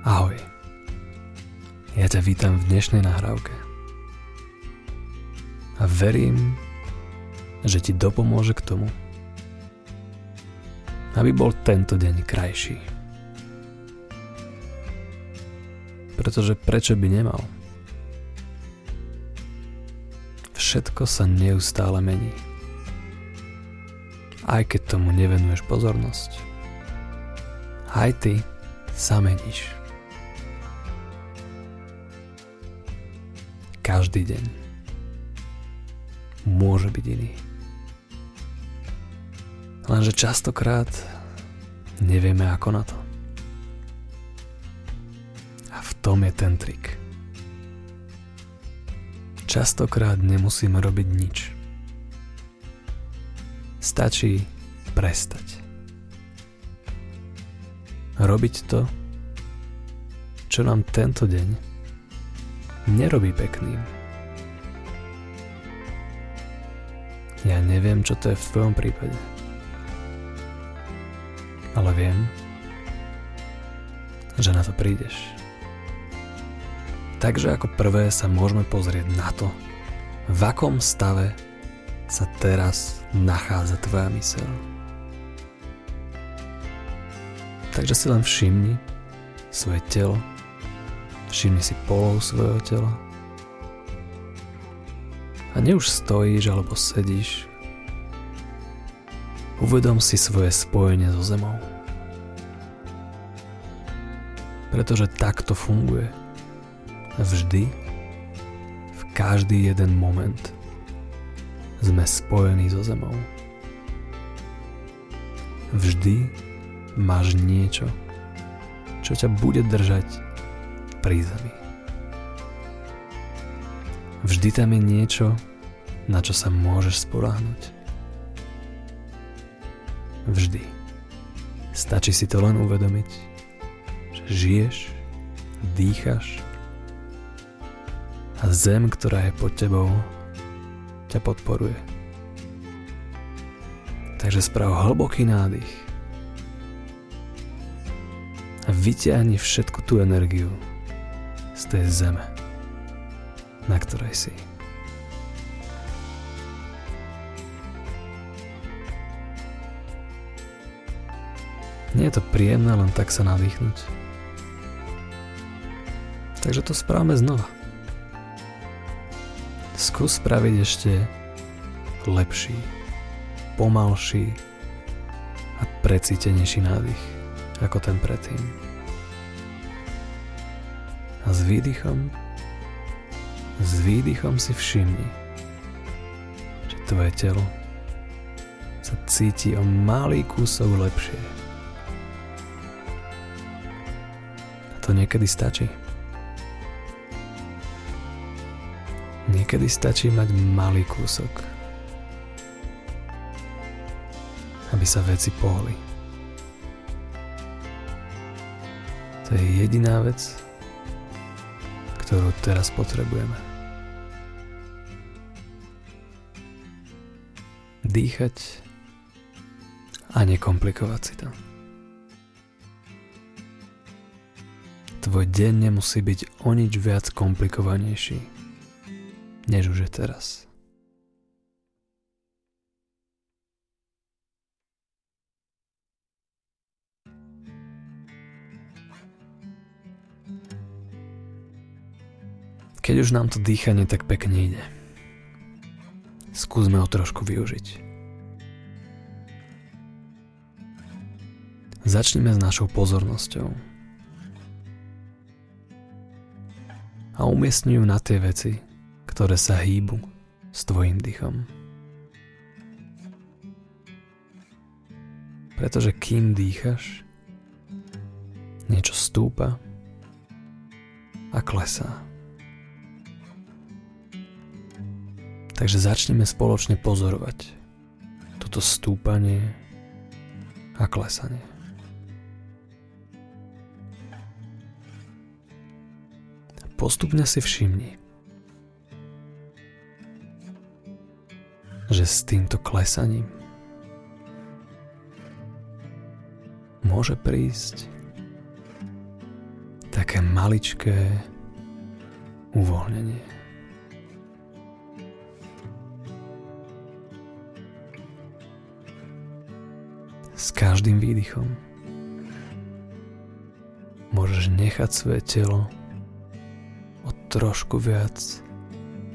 Ahoj. Ja ťa vítam v dnešnej nahrávke. A verím, že ti dopomôže k tomu, aby bol tento deň krajší. Pretože prečo by nemal? Všetko sa neustále mení. Aj keď tomu nevenuješ pozornosť. Aj ty sa meníš. Každý deň môže byť iný. Lenže častokrát nevieme ako na to. A v tom je ten trik. Častokrát nemusíme robiť nič. Stačí prestať. Robiť to, čo nám tento deň nerobí pekným. Ja neviem, čo to je v tvojom prípade. Ale viem, že na to prídeš. Takže ako prvé sa môžeme pozrieť na to, v akom stave sa teraz nachádza tvoja myseľ. Takže si len všimni svoje telo, Všimni si polov svojho tela. A ne už stojíš alebo sedíš. Uvedom si svoje spojenie so zemou. Pretože takto funguje. Vždy, v každý jeden moment sme spojení so zemou. Vždy máš niečo, čo ťa bude držať pri zemi. Vždy tam je niečo, na čo sa môžeš sporáhnuť. Vždy. Stačí si to len uvedomiť, že žiješ, dýchaš a zem, ktorá je pod tebou, ťa podporuje. Takže sprav hlboký nádych a vyťahni všetku tú energiu, tej zeme, na ktorej si. Nie je to príjemné len tak sa nadýchnuť. Takže to správame znova. Skús spraviť ešte lepší, pomalší a precítenejší nádych ako ten predtým a s výdychom s výdychom si všimni, že tvoje telo sa cíti o malý kúsok lepšie. A to niekedy stačí. Niekedy stačí mať malý kúsok, aby sa veci pohli. To je jediná vec, ktorú teraz potrebujeme. Dýchať a nekomplikovať si to. Tvoj deň nemusí byť o nič viac komplikovanejší, než už je teraz. Keď už nám to dýchanie tak pekne ide. Skúsme ho trošku využiť. Začneme s našou pozornosťou. A umiestni ju na tie veci, ktoré sa hýbu s tvojim dýchom. Pretože kým dýchaš, niečo stúpa a klesá. Takže začneme spoločne pozorovať toto stúpanie a klesanie. Postupne si všimni, že s týmto klesaním môže prísť také maličké uvoľnenie. Každým výdychom môžeš nechať svoje telo o trošku viac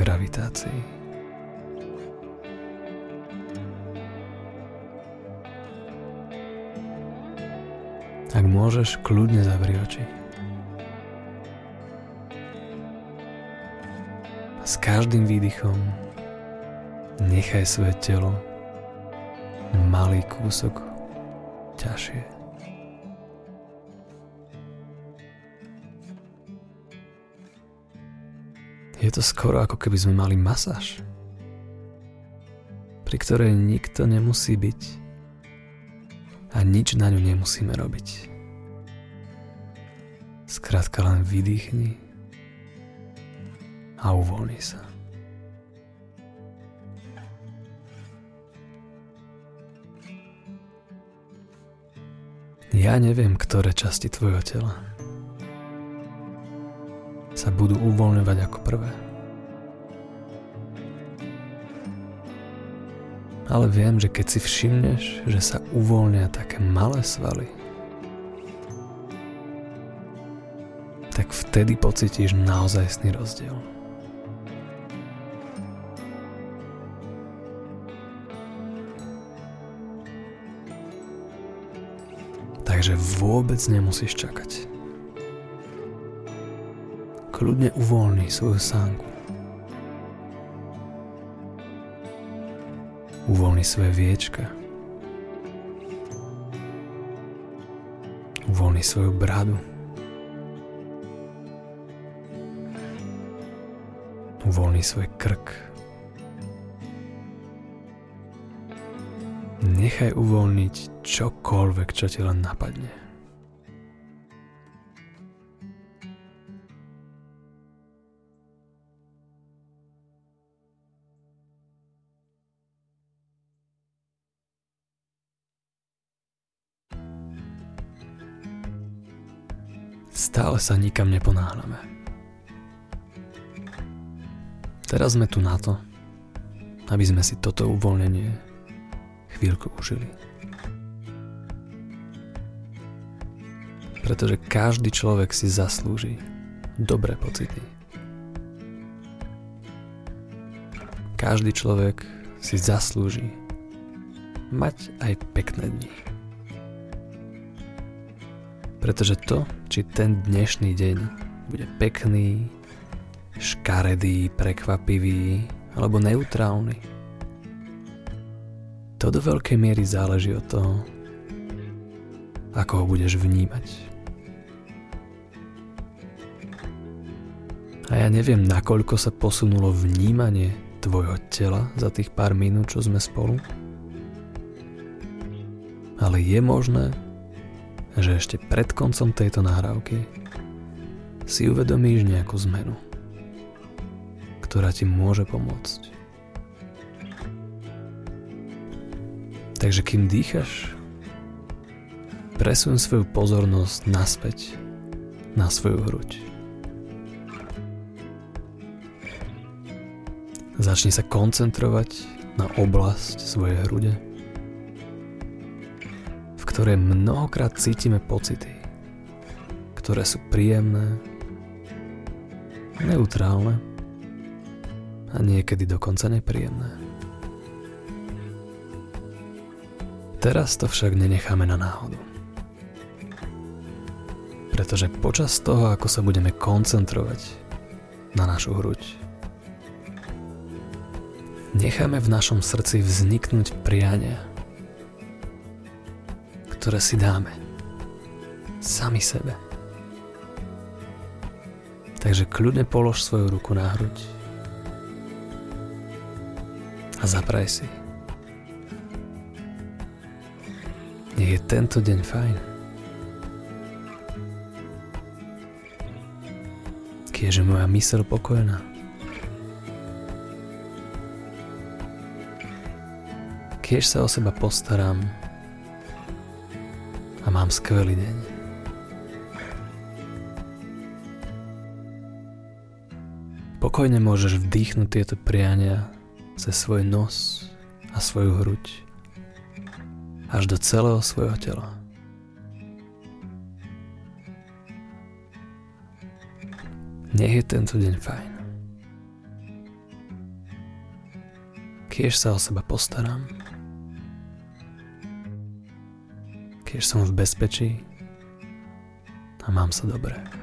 gravitácii. Ak môžeš, kľudne zavri oči. S každým výdychom nechaj svoje telo malý kúsok ťažšie. Je to skoro ako keby sme mali masáž, pri ktorej nikto nemusí byť a nič na ňu nemusíme robiť. Skrátka len vydýchni a uvoľni sa. Ja neviem, ktoré časti tvojho tela sa budú uvoľňovať ako prvé. Ale viem, že keď si všimneš, že sa uvoľnia také malé svaly, tak vtedy pocítiš naozajstný rozdiel. Takže vôbec nemusíš čakať. Kľudne uvoľni svoju sánku. Uvoľni svoje viečka. Uvoľni svoju bradu. Uvoľni svoj krk. Nechaj uvoľniť čokoľvek, čo ti len napadne. Stále sa nikam neponáhľame. Teraz sme tu na to, aby sme si toto uvoľnenie chvíľku užili. Pretože každý človek si zaslúži dobré pocity. Každý človek si zaslúži mať aj pekné dni. Pretože to, či ten dnešný deň bude pekný, škaredý, prekvapivý alebo neutrálny, to do veľkej miery záleží od toho, ako ho budeš vnímať. A ja neviem, nakoľko sa posunulo vnímanie tvojho tela za tých pár minút, čo sme spolu. Ale je možné, že ešte pred koncom tejto nahrávky si uvedomíš nejakú zmenu, ktorá ti môže pomôcť. Takže kým dýchaš, presun svoju pozornosť naspäť na svoju hruď. Začni sa koncentrovať na oblasť svojej hrude, v ktorej mnohokrát cítime pocity, ktoré sú príjemné, neutrálne a niekedy dokonca nepríjemné. Teraz to však nenecháme na náhodu. Pretože počas toho, ako sa budeme koncentrovať na našu hruď, necháme v našom srdci vzniknúť priania, ktoré si dáme sami sebe. Takže kľudne polož svoju ruku na hruď a zapraj si. Nech je tento deň fajn. Kieže moja mysel pokojná. Kiež sa o seba postaram a mám skvelý deň. Pokojne môžeš vdýchnuť tieto priania cez svoj nos a svoju hruď až do celého svojho tela. Nech je tento deň fajn. Kiež sa o seba postaram. Kiež som v bezpečí a mám sa dobre.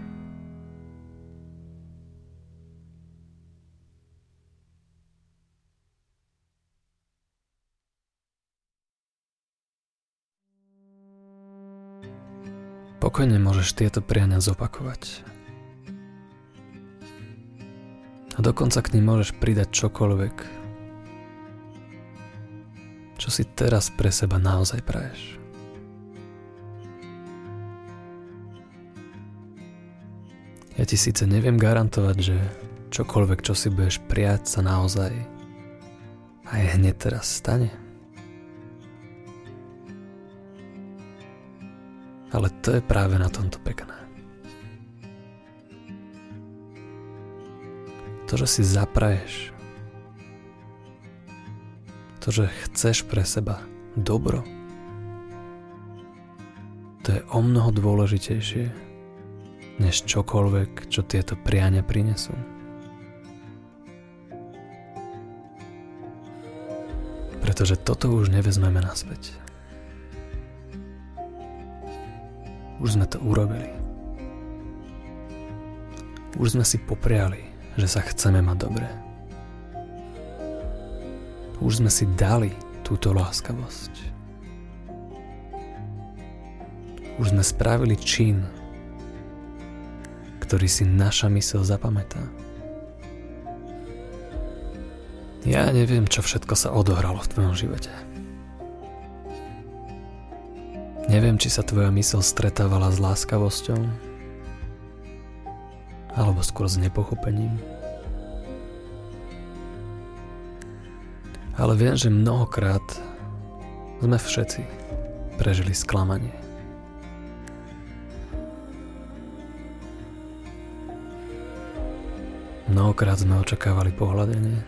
Pokojne môžeš tieto priania zopakovať. A dokonca k ním môžeš pridať čokoľvek, čo si teraz pre seba naozaj praješ. Ja ti síce neviem garantovať, že čokoľvek, čo si budeš prijať, sa naozaj aj hneď teraz stane. Ale to je práve na tomto pekné. To, že si zapraješ to, že chceš pre seba dobro, to je o mnoho dôležitejšie, než čokoľvek, čo tieto priania prinesú. Pretože toto už nevezmeme naspäť. Už sme to urobili. Už sme si popriali, že sa chceme mať dobre už sme si dali túto láskavosť. Už sme spravili čin, ktorý si naša mysel zapamätá. Ja neviem, čo všetko sa odohralo v tvojom živote. Neviem, či sa tvoja mysel stretávala s láskavosťou, alebo skôr s nepochopením. Ale viem, že mnohokrát sme všetci prežili sklamanie. Mnohokrát sme očakávali pohľadenie,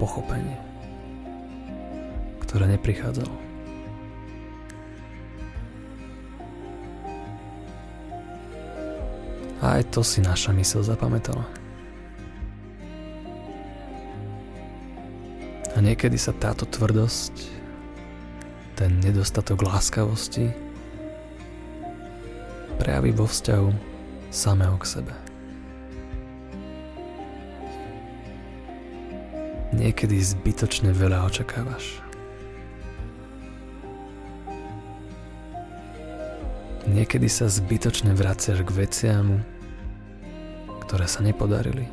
pochopenie, ktoré neprichádzalo. A aj to si naša mysl zapamätala. A niekedy sa táto tvrdosť, ten nedostatok láskavosti prejaví vo vzťahu samého k sebe. Niekedy zbytočne veľa očakávaš. Niekedy sa zbytočne vraciaš k veciam, ktoré sa nepodarili.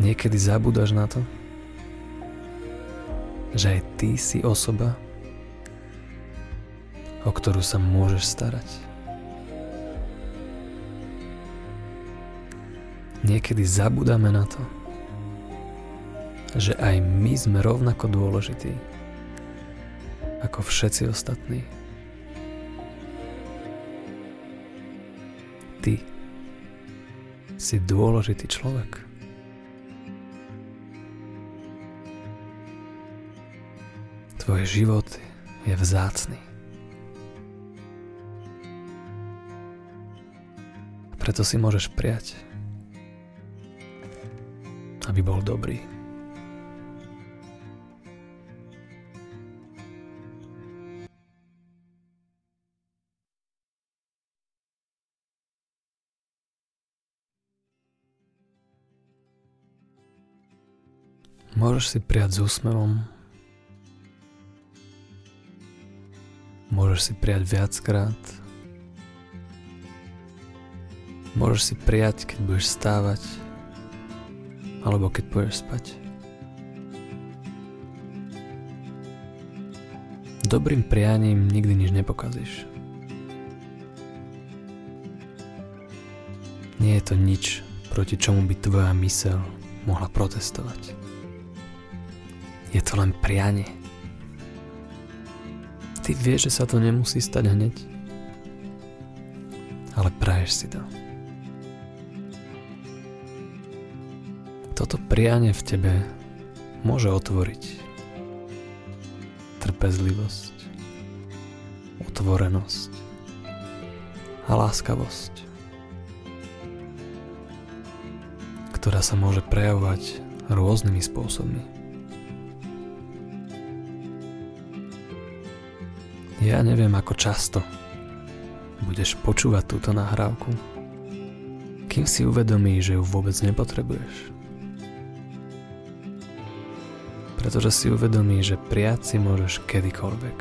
Niekedy zabúdaš na to, že aj ty si osoba, o ktorú sa môžeš starať. Niekedy zabudáme na to, že aj my sme rovnako dôležití ako všetci ostatní. Ty si dôležitý človek. Tvoj život je vzácný. Preto si môžeš prijať, aby bol dobrý. Môžeš si prijať s úsmevom Môžeš si prijať viackrát. Môžeš si prijať, keď budeš stávať, alebo keď budeš spať. Dobrým prianím nikdy nič nepokazíš. Nie je to nič, proti čomu by tvoja mysel mohla protestovať. To len prianie. Ty vieš, že sa to nemusí stať hneď. Praješ si to. Toto prianie v tebe môže otvoriť trpezlivosť, otvorenosť a láskavosť, ktorá sa môže prejavovať rôznymi spôsobmi. Ja neviem, ako často budeš počúvať túto nahrávku, kým si uvedomí, že ju vôbec nepotrebuješ. Pretože si uvedomí, že prijať si môžeš kedykoľvek.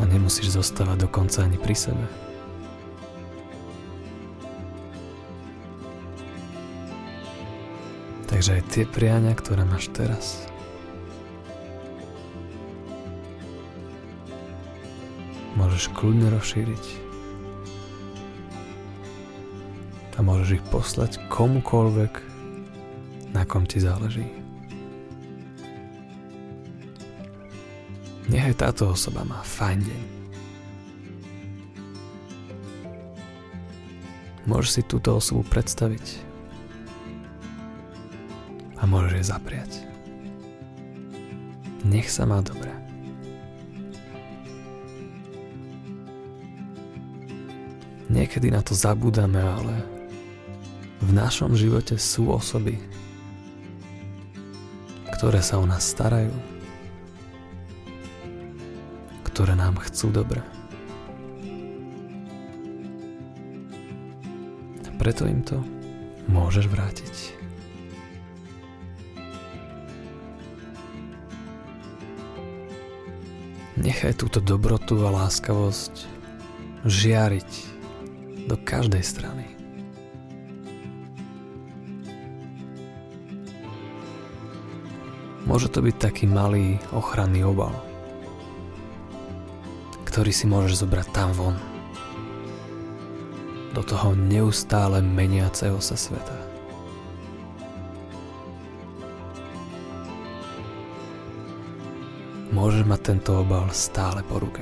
A nemusíš zostávať dokonca ani pri sebe. Aj tie priania, ktoré máš teraz, môžeš kľudne rozšíriť. A môžeš ich poslať komukolvek, na kom ti záleží. Nechaj táto osoba má fajn deň. Môžeš si túto osobu predstaviť a môžeš jej zapriať. Nech sa má dobre. Niekedy na to zabúdame, ale v našom živote sú osoby, ktoré sa o nás starajú, ktoré nám chcú dobre. Preto im to môžeš vrátiť. Nechaj túto dobrotu a láskavosť žiariť do každej strany. Môže to byť taký malý ochranný obal, ktorý si môžeš zobrať tam von, do toho neustále meniaceho sa sveta. Môžeš mať tento obal stále po ruke.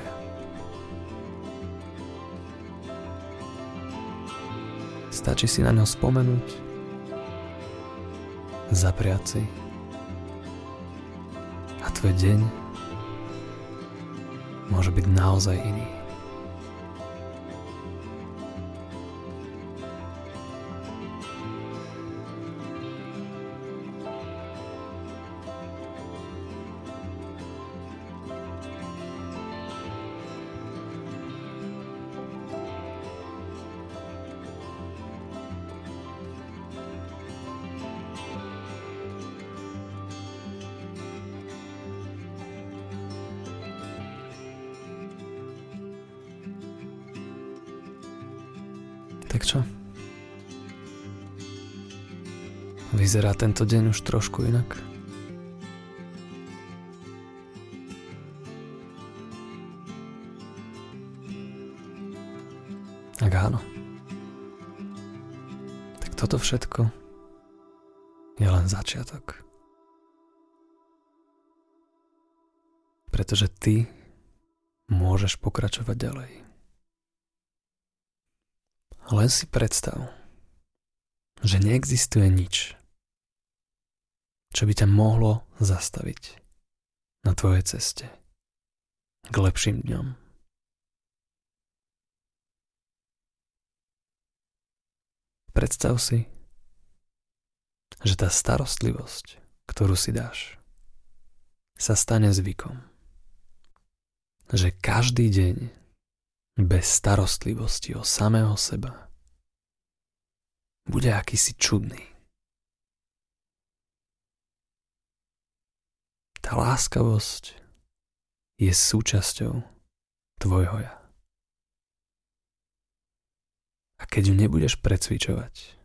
Stačí si na ňo spomenúť, zapriať si a tvoj deň môže byť naozaj iný. Vyzerá tento deň už trošku inak? Ak áno, tak toto všetko je len začiatok. Pretože ty môžeš pokračovať ďalej. Len si predstav, že neexistuje nič, čo by ťa mohlo zastaviť na tvojej ceste k lepším dňom. Predstav si, že tá starostlivosť, ktorú si dáš, sa stane zvykom. Že každý deň bez starostlivosti o samého seba, bude akýsi čudný. Tá láskavosť je súčasťou tvojho ja. A keď ju nebudeš precvičovať,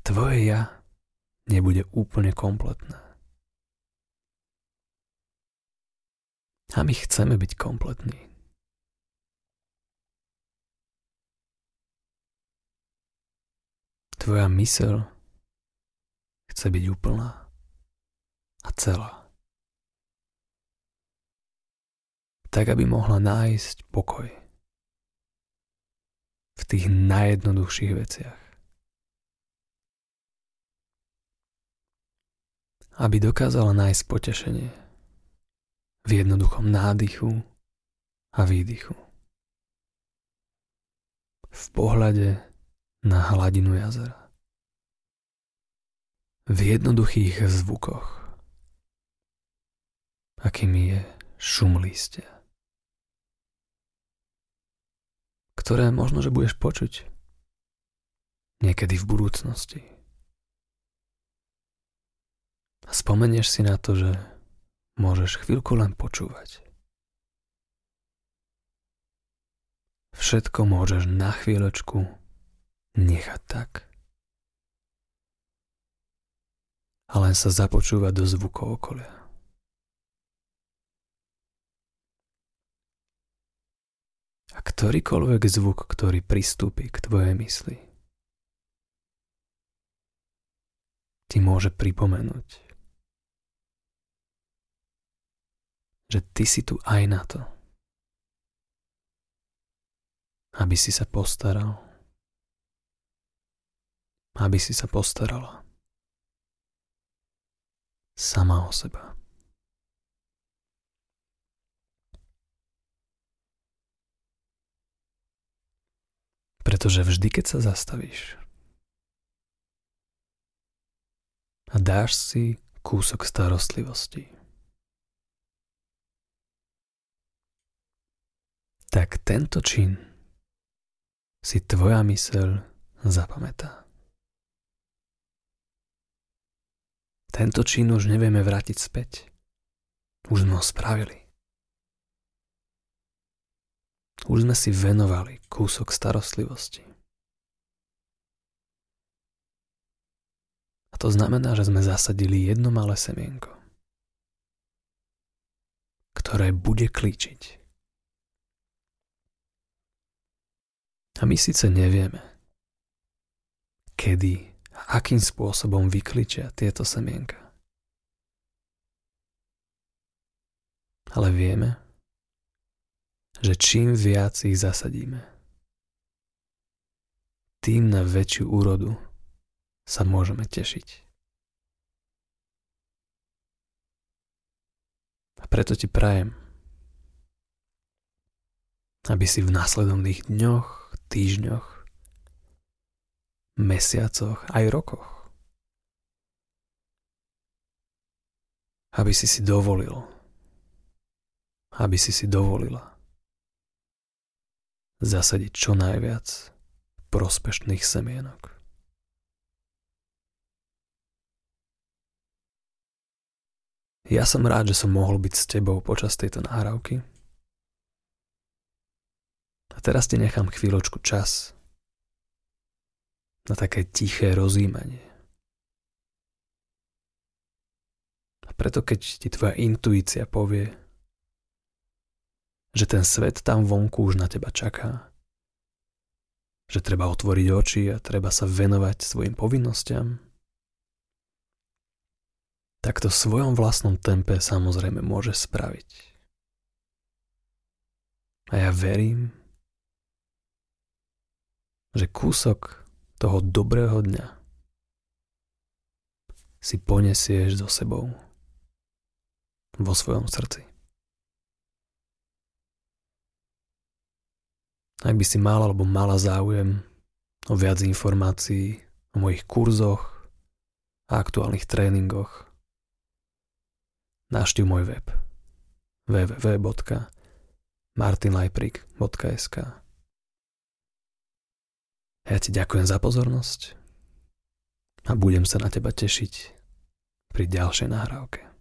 tvoje ja nebude úplne kompletné. A my chceme byť kompletní. Tvoja mysel chce byť úplná a celá. tak aby mohla nájsť pokoj v tých najjednoduchších veciach. Aby dokázala nájsť potešenie v jednoduchom nádychu a výdychu. V pohľade na hladinu jazera. V jednoduchých zvukoch, akými je šum lístia. ktoré možno, že budeš počuť niekedy v budúcnosti. A spomenieš si na to, že môžeš chvíľku len počúvať. Všetko môžeš na chvíľočku nechať tak. A len sa započúvať do zvukov okolia. a ktorýkoľvek zvuk, ktorý pristúpi k tvojej mysli, ti môže pripomenúť, že ty si tu aj na to, aby si sa postaral, aby si sa postarala sama o seba. Pretože vždy, keď sa zastavíš a dáš si kúsok starostlivosti, tak tento čin si tvoja myseľ zapamätá. Tento čin už nevieme vrátiť späť. Už sme ho spravili. Už sme si venovali kúsok starostlivosti. A to znamená, že sme zasadili jedno malé semienko, ktoré bude klíčiť. A my síce nevieme, kedy akým spôsobom vykličia tieto semienka. Ale vieme, že čím viac ich zasadíme, tým na väčšiu úrodu sa môžeme tešiť. A preto ti prajem, aby si v následovných dňoch, týždňoch, mesiacoch aj rokoch aby si si dovolil, aby si si dovolila zasadiť čo najviac prospešných semienok. Ja som rád, že som mohol byť s tebou počas tejto nahrávky. A teraz ti nechám chvíľočku čas na také tiché rozímanie. A preto keď ti tvoja intuícia povie, že ten svet tam vonku už na teba čaká. Že treba otvoriť oči a treba sa venovať svojim povinnostiam. Tak to v svojom vlastnom tempe samozrejme môže spraviť. A ja verím, že kúsok toho dobrého dňa si ponesieš so sebou vo svojom srdci. Ak by si mal alebo mala záujem o viac informácií o mojich kurzoch a aktuálnych tréningoch, návštiv môj web www.martinlajprik.sk Ja ti ďakujem za pozornosť a budem sa na teba tešiť pri ďalšej nahrávke.